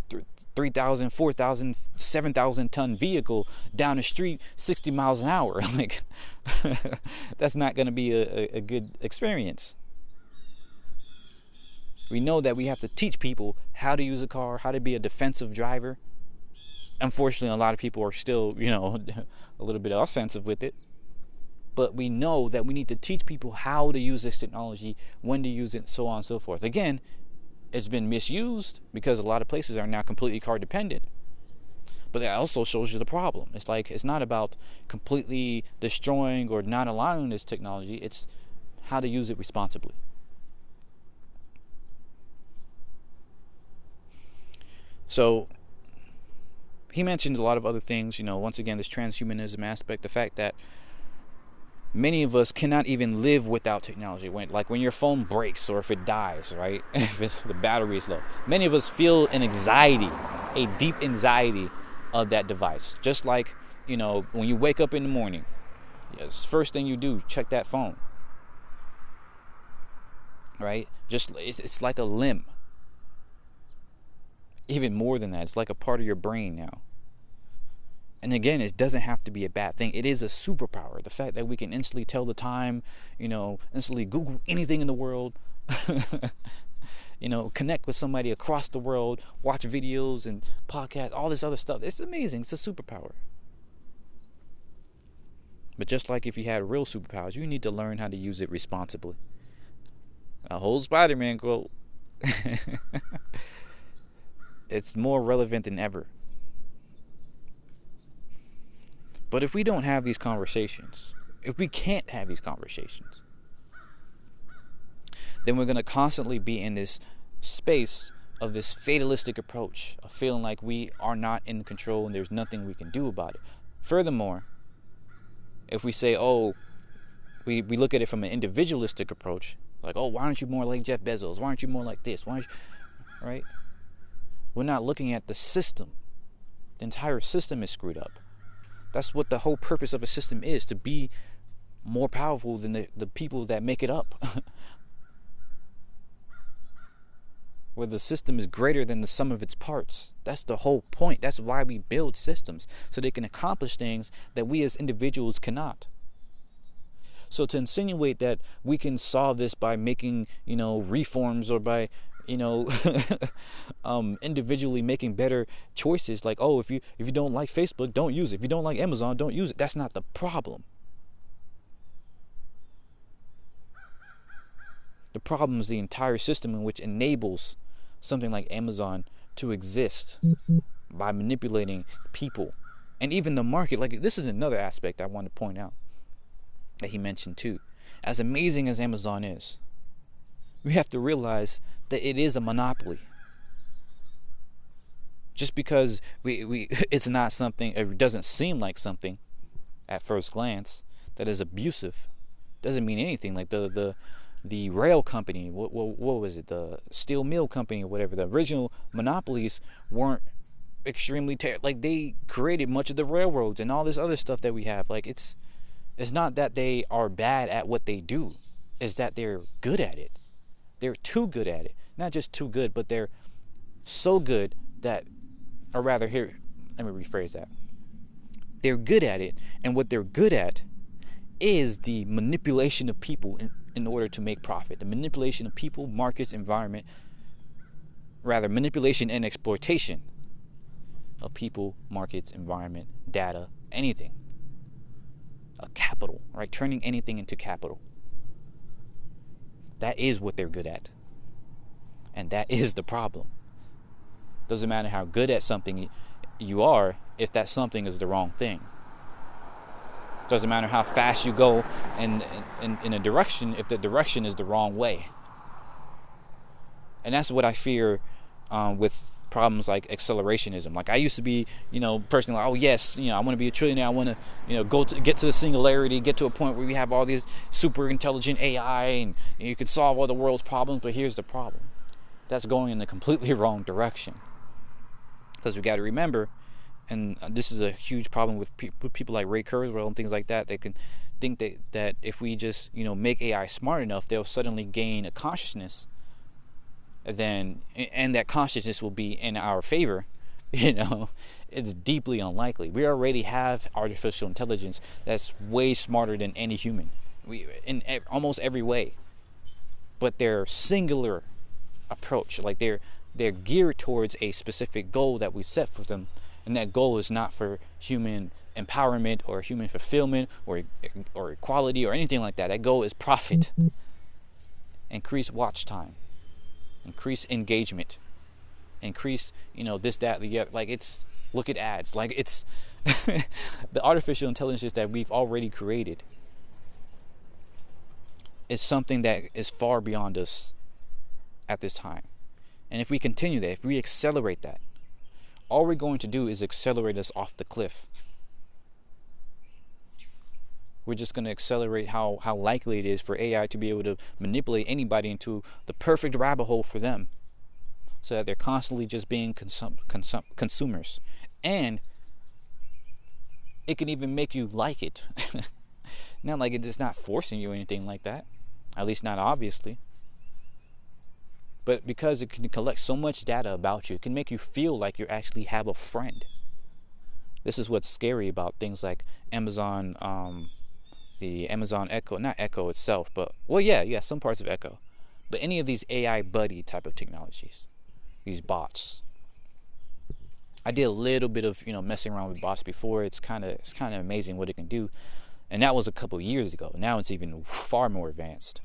3,000, 4,000, 7,000 ton vehicle down the street 60 miles an hour. like, that's not going to be a, a good experience. We know that we have to teach people how to use a car, how to be a defensive driver. Unfortunately, a lot of people are still, you know, a little bit offensive with it but we know that we need to teach people how to use this technology, when to use it, so on and so forth. Again, it's been misused because a lot of places are now completely car dependent. But that also shows you the problem. It's like it's not about completely destroying or not allowing this technology, it's how to use it responsibly. So he mentioned a lot of other things, you know, once again, this transhumanism aspect, the fact that many of us cannot even live without technology. When like when your phone breaks or if it dies, right? if the battery is low, many of us feel an anxiety, a deep anxiety of that device. Just like you know when you wake up in the morning, yes, first thing you do, check that phone. Right? Just it's like a limb. Even more than that, it's like a part of your brain now. And again, it doesn't have to be a bad thing. It is a superpower. The fact that we can instantly tell the time, you know, instantly Google anything in the world, you know, connect with somebody across the world, watch videos and podcasts, all this other stuff. It's amazing. It's a superpower. But just like if you had real superpowers, you need to learn how to use it responsibly. A whole Spider Man quote. it's more relevant than ever. But if we don't have these conversations, if we can't have these conversations, then we're going to constantly be in this space of this fatalistic approach of feeling like we are not in control and there's nothing we can do about it. Furthermore, if we say, oh, we, we look at it from an individualistic approach, like, oh, why aren't you more like Jeff Bezos? Why aren't you more like this? Why aren't you, right? We're not looking at the system. The entire system is screwed up. That's what the whole purpose of a system is to be more powerful than the, the people that make it up. Where the system is greater than the sum of its parts. That's the whole point. That's why we build systems so they can accomplish things that we as individuals cannot. So to insinuate that we can solve this by making, you know, reforms or by you know um, individually making better choices like oh if you if you don't like facebook don't use it. If you don't like amazon don't use it. That's not the problem. The problem is the entire system in which enables something like amazon to exist by manipulating people. And even the market like this is another aspect i want to point out that he mentioned too. As amazing as amazon is we have to realize that it is a monopoly. Just because we, we it's not something it doesn't seem like something at first glance that is abusive doesn't mean anything like the the the rail company what, what, what was it the steel mill company or whatever the original monopolies weren't extremely ter- like they created much of the railroads and all this other stuff that we have. Like it's it's not that they are bad at what they do, it's that they're good at it. They're too good at it. Not just too good, but they're so good that or rather here let me rephrase that. They're good at it, and what they're good at is the manipulation of people in, in order to make profit. The manipulation of people, markets, environment, rather manipulation and exploitation of people, markets, environment, data, anything. A capital, right? Turning anything into capital. That is what they're good at. And that is the problem. Doesn't matter how good at something you are if that something is the wrong thing. Doesn't matter how fast you go in, in, in a direction if the direction is the wrong way. And that's what I fear um, with problems like accelerationism. Like I used to be, you know, personally like, oh yes, you know, I want to be a trillionaire. I want to, you know, go to get to the singularity, get to a point where we have all these super intelligent AI and you could solve all the world's problems. But here's the problem: that's going in the completely wrong direction. Because we got to remember, and uh, this is a huge problem with, pe- people like Ray Kurzweil and things like that. They can think that that if we just, you know, make AI smart enough, they'll suddenly gain a consciousness then and that consciousness will be in our favor, you know, it's deeply unlikely. We already have artificial intelligence that's way smarter than any human, we in almost every way. But their singular approach, like they're they're geared towards a specific goal that we set for them, and that goal is not for human empowerment or human fulfillment or or equality or anything like that. That goal is profit, mm-hmm. increase watch time, increase engagement, increase, you know, this, that, the other. Like it's, look at ads. Like it's the artificial intelligence that we've already created is something that is far beyond us at this time. And if we continue that, if we accelerate that, all we're going to do is accelerate us off the cliff. We're just going to accelerate how, how likely it is for AI to be able to manipulate anybody into the perfect rabbit hole for them so that they're constantly just being consum- consum- consumers. And it can even make you like it. not like it's not forcing you or anything like that, at least not obviously. But because it can collect so much data about you, it can make you feel like you actually have a friend. This is what's scary about things like Amazon um, the Amazon Echo, not Echo itself, but well, yeah, yeah, some parts of Echo, but any of these AI buddy type of technologies, these bots. I did a little bit of you know messing around with bots before. It's kind of it's kind of amazing what it can do, and that was a couple years ago. Now it's even far more advanced.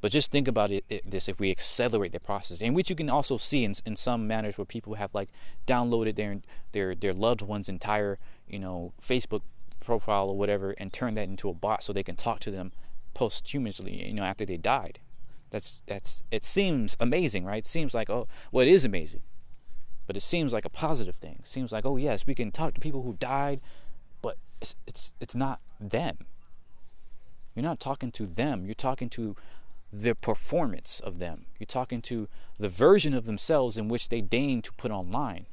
But just think about it, it, this if we accelerate the process, in which you can also see in, in some manners where people have like downloaded their their their loved one's entire you know Facebook profile or whatever and turn that into a bot so they can talk to them posthumously, you know, after they died. That's that's it seems amazing, right? It seems like oh, well, it is amazing, but it seems like a positive thing. It seems like oh yes, we can talk to people who died, but it's it's it's not them. You're not talking to them. You're talking to the performance of them. You're talking to the version of themselves in which they deign to put online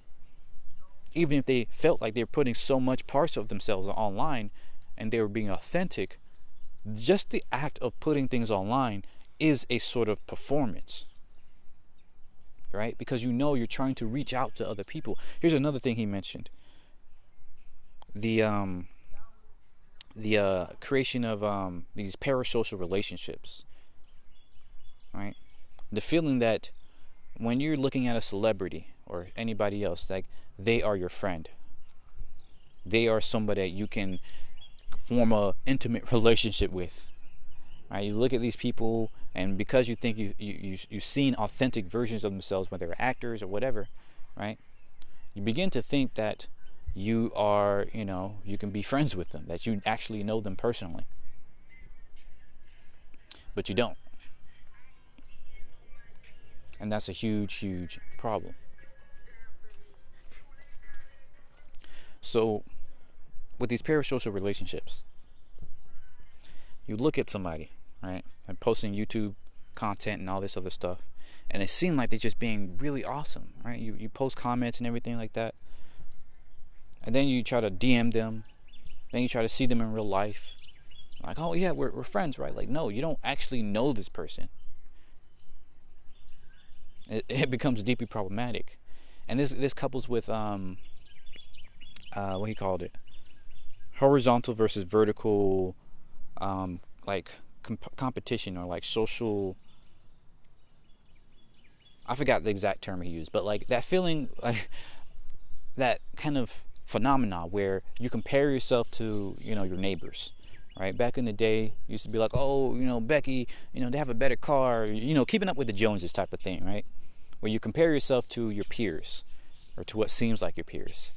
even if they felt like they were putting so much parts of themselves online and they were being authentic, just the act of putting things online is a sort of performance. Right? Because you know you're trying to reach out to other people. Here's another thing he mentioned. The um the uh, creation of um, these parasocial relationships. Right? The feeling that when you're looking at a celebrity or anybody else, like they are your friend. They are somebody that you can form a intimate relationship with. Right? You look at these people, and because you think you, you, you, you've seen authentic versions of themselves, whether they're actors or whatever, right? You begin to think that you are, you know, you can be friends with them, that you actually know them personally. But you don't. And that's a huge, huge problem. So, with these parasocial relationships, you look at somebody, right, and posting YouTube content and all this other stuff, and it seems like they're just being really awesome, right? You you post comments and everything like that, and then you try to DM them, then you try to see them in real life. Like, oh yeah, we're we're friends, right? Like, no, you don't actually know this person. It, it becomes deeply problematic, and this this couples with um, uh, what he called it, horizontal versus vertical, um, like comp- competition or like social. I forgot the exact term he used, but like that feeling, like that kind of phenomena where you compare yourself to you know your neighbors right back in the day used to be like oh you know becky you know they have a better car you know keeping up with the joneses type of thing right where you compare yourself to your peers or to what seems like your peers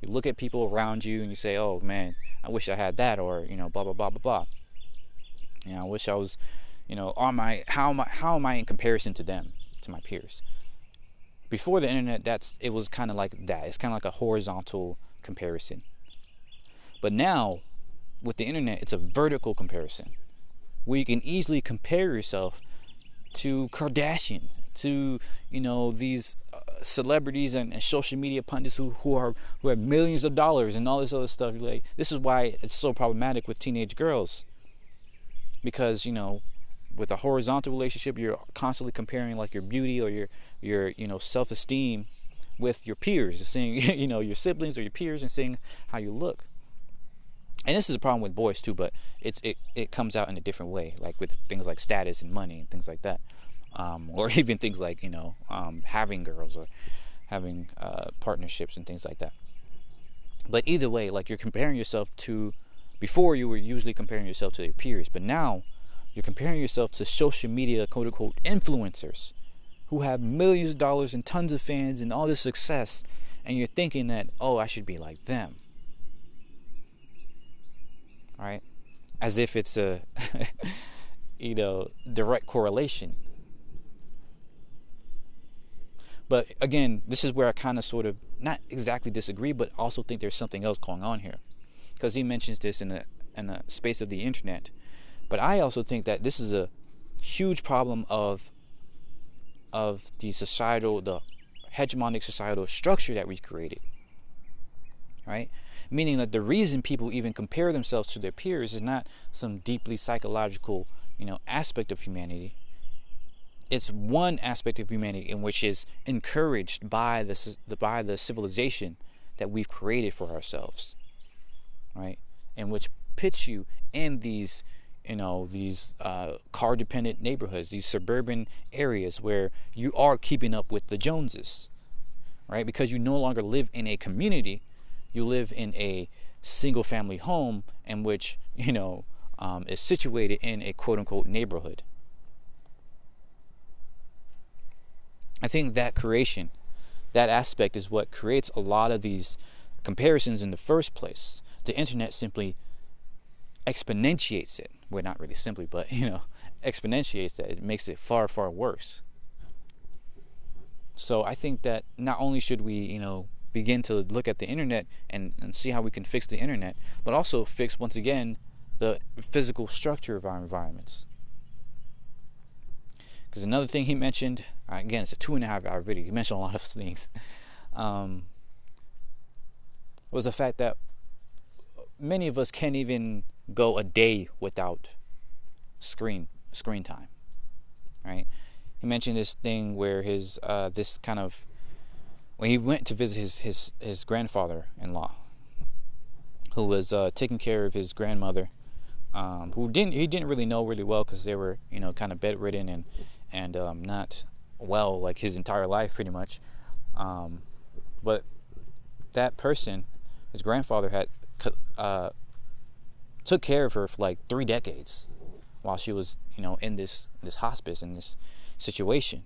you look at people around you and you say oh man i wish i had that or you know blah blah blah blah blah. You know i wish i was you know on my how am i how am i in comparison to them to my peers? Before the internet that's it was kind of like that. It's kind of like a horizontal comparison. But now with the internet it's a vertical comparison where you can easily compare yourself to kardashian to you know these uh, celebrities and, and, social media pundits who, who are who have millions of dollars and all this other stuff. Like this is why it's so problematic with teenage girls. Because you know with a horizontal relationship you're constantly comparing like your beauty or your your you know self-esteem with your peers seeing you know your siblings or your peers and seeing how you look. And this is a problem with boys too but it's it, it comes out in a different way like with things like status and money and things like that um, or even things like you know um, having girls or having uh, partnerships and things like that but either way like you're comparing yourself to before you were usually comparing yourself to your peers but now you're comparing yourself to social media quote unquote influencers who have millions of dollars and tons of fans and all this success, and you're thinking that, oh, I should be like them. Right? As if it's a, you know, direct correlation. But again, this is where I kind of sort of not exactly disagree, but also think there's something else going on here, because he mentions this in the in the space of the internet. But I also think that this is a huge problem of of the societal, the hegemonic societal structure that we created. Right? Meaning that the reason people even compare themselves to their peers is not some deeply psychological, you know, aspect of humanity. It's one aspect of humanity in which is encouraged by the by the civilization that we've created for ourselves. Right? And which puts you in these you know these uh, car dependent neighborhoods these suburban areas where you are keeping up with the joneses right because you no longer live in a community you live in a single family home in which you know um, is situated in a quote unquote neighborhood i think that creation that aspect is what creates a lot of these comparisons in the first place the internet simply exponentiates it well, not really simply, but you know, exponentiates that. It makes it far, far worse. So I think that not only should we, you know, begin to look at the internet and, and see how we can fix the internet, but also fix once again the physical structure of our environments. Because another thing he mentioned, again, it's a two and a half hour video. He mentioned a lot of things. Um, was the fact that many of us can't even go a day without screen screen time. Right? He mentioned this thing where his uh, this kind of when he went to visit his his his grandfather-in-law, who was uh, taking care of his grandmother, um, who didn't he didn't really know really well because they were you know kind of bedridden and and um, not well like his entire life pretty much, um, but that person, his grandfather had uh, took care of her for like three decades while she was, you know, in this this hospice in this situation,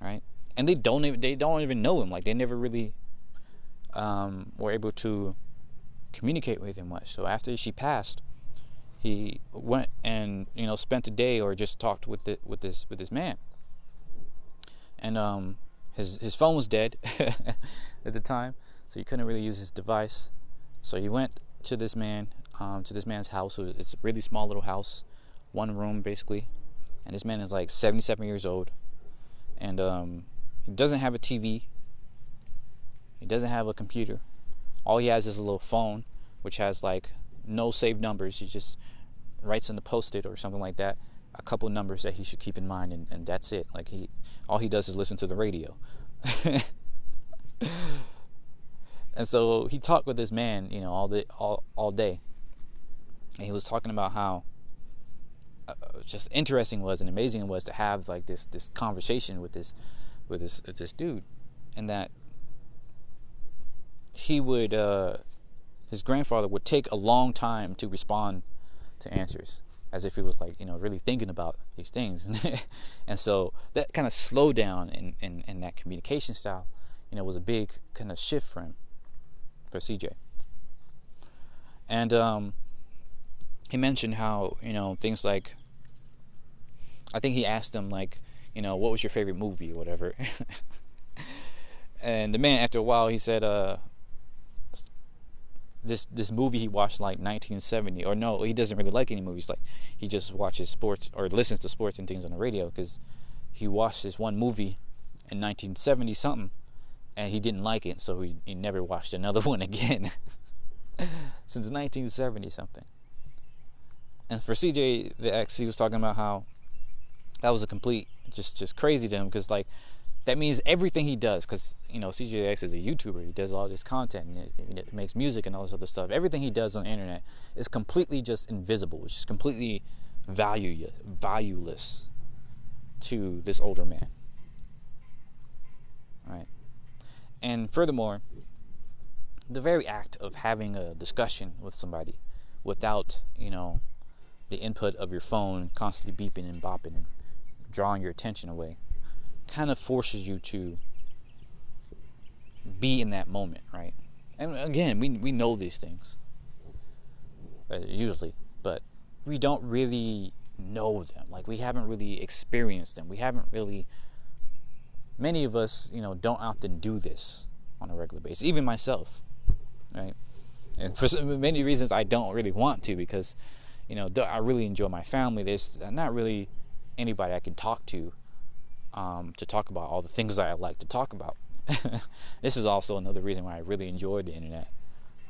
right? And they don't even they don't even know him. Like they never really um, were able to communicate with him much. So after she passed, he went and you know spent a day or just talked with the, with this with this man. And um, his his phone was dead at the time, so he couldn't really use his device. So he went to this man, um, to this man's house. It's a really small little house, one room basically. And this man is like 77 years old, and um, he doesn't have a TV. He doesn't have a computer. all he has is a little phone, which has like no saved numbers. He just writes in the post-it or something like that a couple numbers that he should keep in mind, and, and that's it. Like he, all he does is listen to the radio. and so he talked with this man, you know, all the all all day, and he was talking about how uh, just interesting was and amazing it was to have like this this conversation with this with this this dude, and that he would uh, his grandfather would take a long time to respond to answers as if he was like you know really thinking about these things. And so that kind of slowdown in, in, in that communication style you know was a big kind of shift for him for cj and um, he mentioned how you know things like i think he asked him like you know what was your favorite movie? or whatever. And the man after a while he said uh this this movie he watched like 1970 or no he doesn't really like any movies like he just watches sports or listens to sports and things on the radio because he watched this one movie in 1970 something and he didn't like it so he, he never watched another one again. Since 1970 something and for CJ the X he was talking about how that was a complete just just crazy to him because like that means everything he does, because you know CJX is a YouTuber. He does all this content and it, it makes music and all this other stuff. Everything he does on the internet is completely just invisible, which is completely value valueless to this older man. Right, and furthermore, the very act of having a discussion with somebody without you know the input of your phone constantly beeping and bopping and drawing your attention away kind of forces you to be in that moment, right? And again, we we know these things uh, usually, but we don't really know them. Like we haven't really experienced them. We haven't really. Many of us, you know, don't often do this on a regular basis. Even myself, right? And for many reasons, I don't really want to because, you know, I really enjoy my family. There's not really anybody I can talk to um, to talk about all the things I like to talk about. this is also another reason why I really enjoy the internet.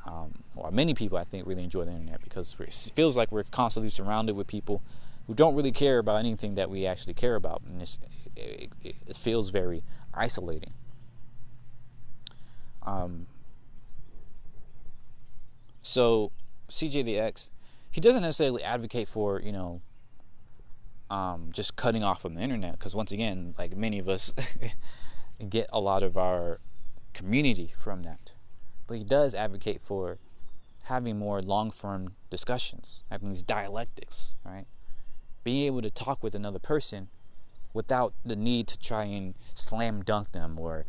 Um, or many people I think really enjoy the internet because it feels like we're constantly surrounded with people who don't really care about anything that we actually care about, and it, it, it, feels very isolating. Um, so CJ the X, he doesn't necessarily advocate for you know um, just cutting off from the internet because once again like many of us get a lot of our community from that. But he does advocate for having more long-form discussions having these dialectics right? Being able to talk with another person without the need to try and slam dunk them or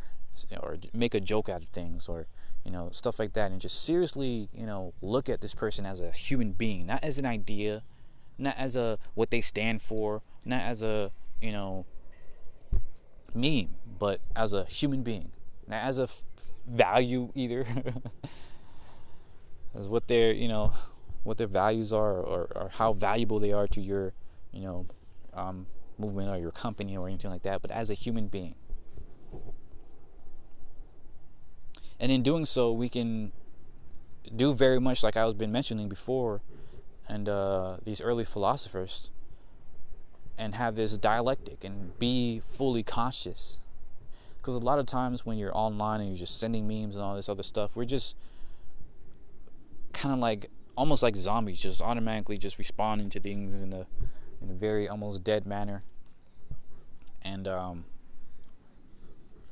or make a joke out of things or you know stuff like that and just seriously you know look at this person as a human being not as an idea not as a what they stand for, not as a you know meme, but as a human being, not as a f- value either, as what their you know what their values are or, or how valuable they are to your you know um, movement or your company or anything like that, but as a human being. And in doing so, we can do very much like I was been mentioning before and uh, these early philosophers and have this dialectic and be fully conscious. Because a lot of times when you're online and you're just sending memes and all this other stuff, we're just kind of like almost like zombies, just automatically just responding to things in a in a very almost dead manner. And um,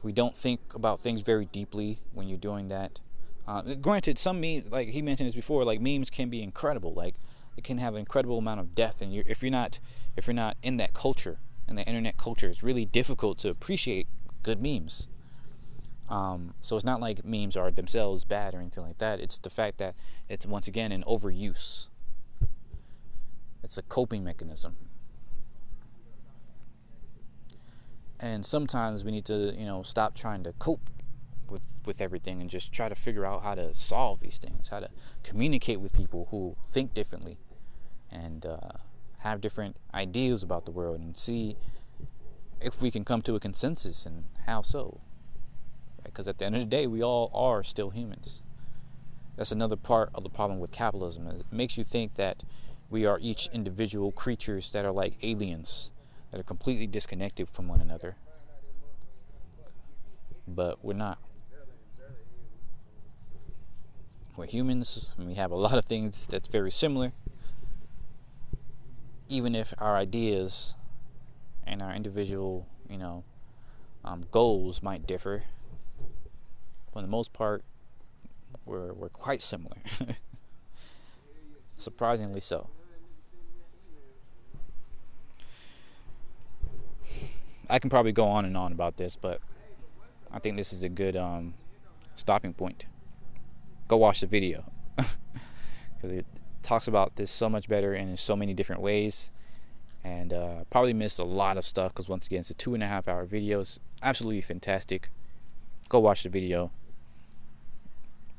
we don't think about things very deeply when you're doing that. Uh, granted, some memes, like he mentioned this before, like memes can be incredible. Like it can have an incredible amount of depth and you're, if you're not if you're not in that culture in the internet culture it's really difficult to appreciate good memes. Um, so it's not like memes are themselves bad or anything like that. It's the fact that it's once again an overuse. It's a coping mechanism. And sometimes we need to you know stop trying to cope with with everything and just try to figure out how to solve these things, how to communicate with people who think differently, and uh, have different ideas about the world, and see if we can come to a consensus and how so. Because at the end of the day, we all are still humans. That's another part of the problem with capitalism. It makes you think that we are each individual creatures that are like aliens, that are completely disconnected from one another. But we're not. We're humans, and we have a lot of things that's very similar. Even if our ideas and our individual, you know, um, goals might differ, for the most part, we're, we're quite similar. Surprisingly so. I can probably go on and on about this, but I think this is a good um, stopping point. Go watch the video because it talks about this so much better and in so many different ways. And uh, probably missed a lot of stuff because once again, it's a two and a half hour video. It's absolutely fantastic. Go watch the video.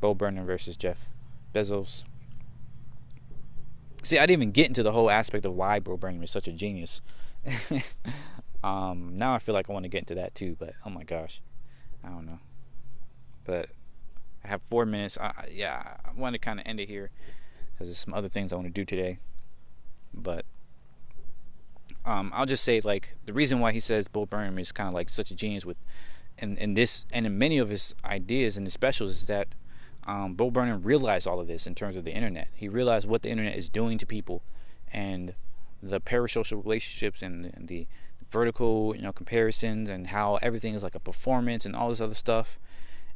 Bo Burnham versus Jeff Bezos. See, I didn't even get into the whole aspect of why Bo Burnham is such a genius. um, now I feel like I want to get into that too, but oh my gosh, I don't know. But I have four minutes. I, yeah, I want to kind of end it here because there's some other things I want to do today. But um, I'll just say like the reason why he says Bo Burnham is kind of like such a genius with, and and this and in many of his ideas and his specials is that um, Burnham realized all of this in terms of the internet. He realized what the internet is doing to people, and the parasocial relationships and, and the vertical, you know, comparisons and how everything is like a performance and all this other stuff.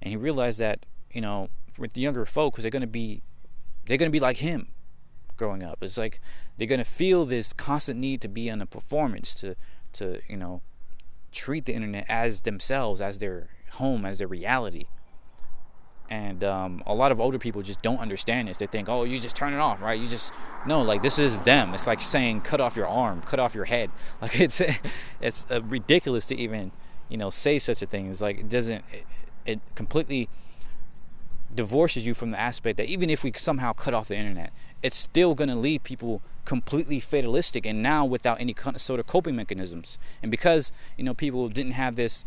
And he realized that you know, with the younger folk, because they're gonna be, they're gonna be like him, growing up. It's like they're gonna feel this constant need to be on a performance to, to you know, treat the internet as themselves, as their home, as their reality and um, a lot of older people just don't understand this. They think, "Oh, you just turn it off, right? You just no, like this is them. It's like saying cut off your arm, cut off your head. Like it's it's uh, ridiculous to even you know say such a thing. It's like it doesn't it, it completely divorces you from the aspect that even if we somehow cut off the internet, it's still going to leave people completely fatalistic and now without any sort of coping mechanisms. And because you know people didn't have this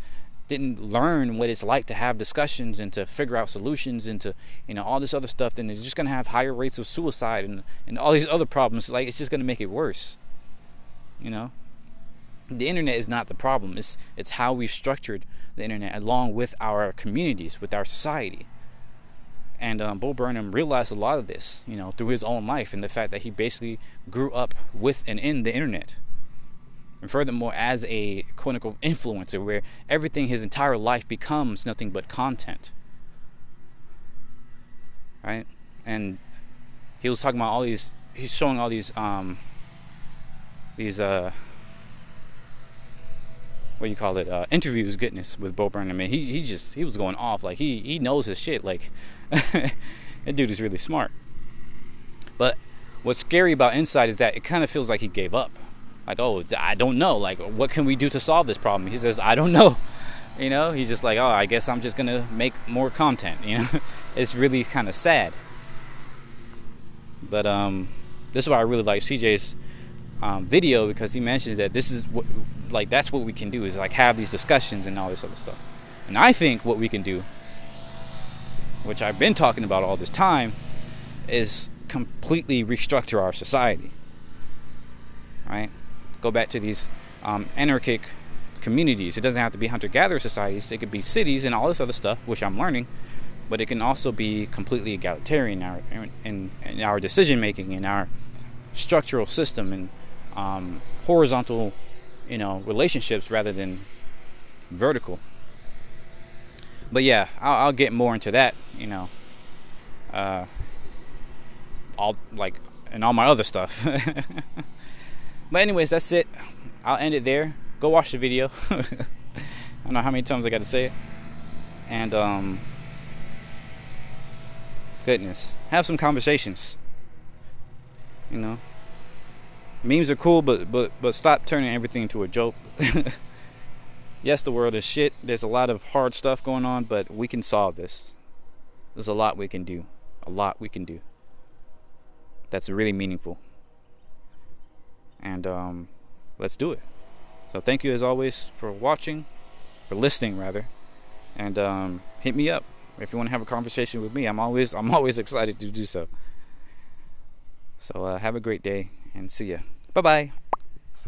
didn't learn what it's like to have discussions and to figure out solutions and to you know all this other stuff then it's just going to have higher rates of suicide and and all these other problems. Like it's just going to make it worse you know? The internet is not the problem. It's it's how we've structured the internet along with our communities with our society and um, Bo Burnham realized a lot of this, you know, through his own life and the fact that he basically grew up with and in the internet. And furthermore as a quote unquote influencer where everything his entire life becomes nothing but content. Right? And he was talking about all these he's showing all these um these uh what you call it uh, interviews goodness with Bo Burnham and he he just he was going off like he he knows his shit like that dude is really smart. But what's scary about Inside is that it kind of feels like he gave up. Like oh i don't know like what can we do to solve this problem? He says i don't know. You know he's just like oh i guess i'm just gonna make more content you know? It's really kind of sad. But um this is why i really like cj's um, video because he mentions that this is what like that's what we can do is like have these discussions and all this other stuff and i think what we can do which i've been talking about all this time is completely restructure our society right go back to these um, anarchic communities. It doesn't have to be hunter gatherer societies, it could be cities and all this other stuff, which I'm learning. But it can also be completely egalitarian in our, in, in our decision making, in our structural system, and um, horizontal, you know, relationships rather than vertical. But yeah, I'll, I'll get more into that, you know, uh, all like and all my other stuff. But anyways, that's it. I'll end it there. Go watch the video. I don't know how many times I got to say it. And um goodness, have some conversations. You know. Memes are cool, but but but stop turning everything into a joke. yes, the world is shit. There's a lot of hard stuff going on, but we can solve this. There's a lot we can do. A lot we can do. That's really meaningful and um, let's do it. So thank you as always for watching, for listening rather, and um, hit me up If you want to have a conversation with me, I'm always I'm always excited to do so. So uh, have a great day and see ya. Bye bye.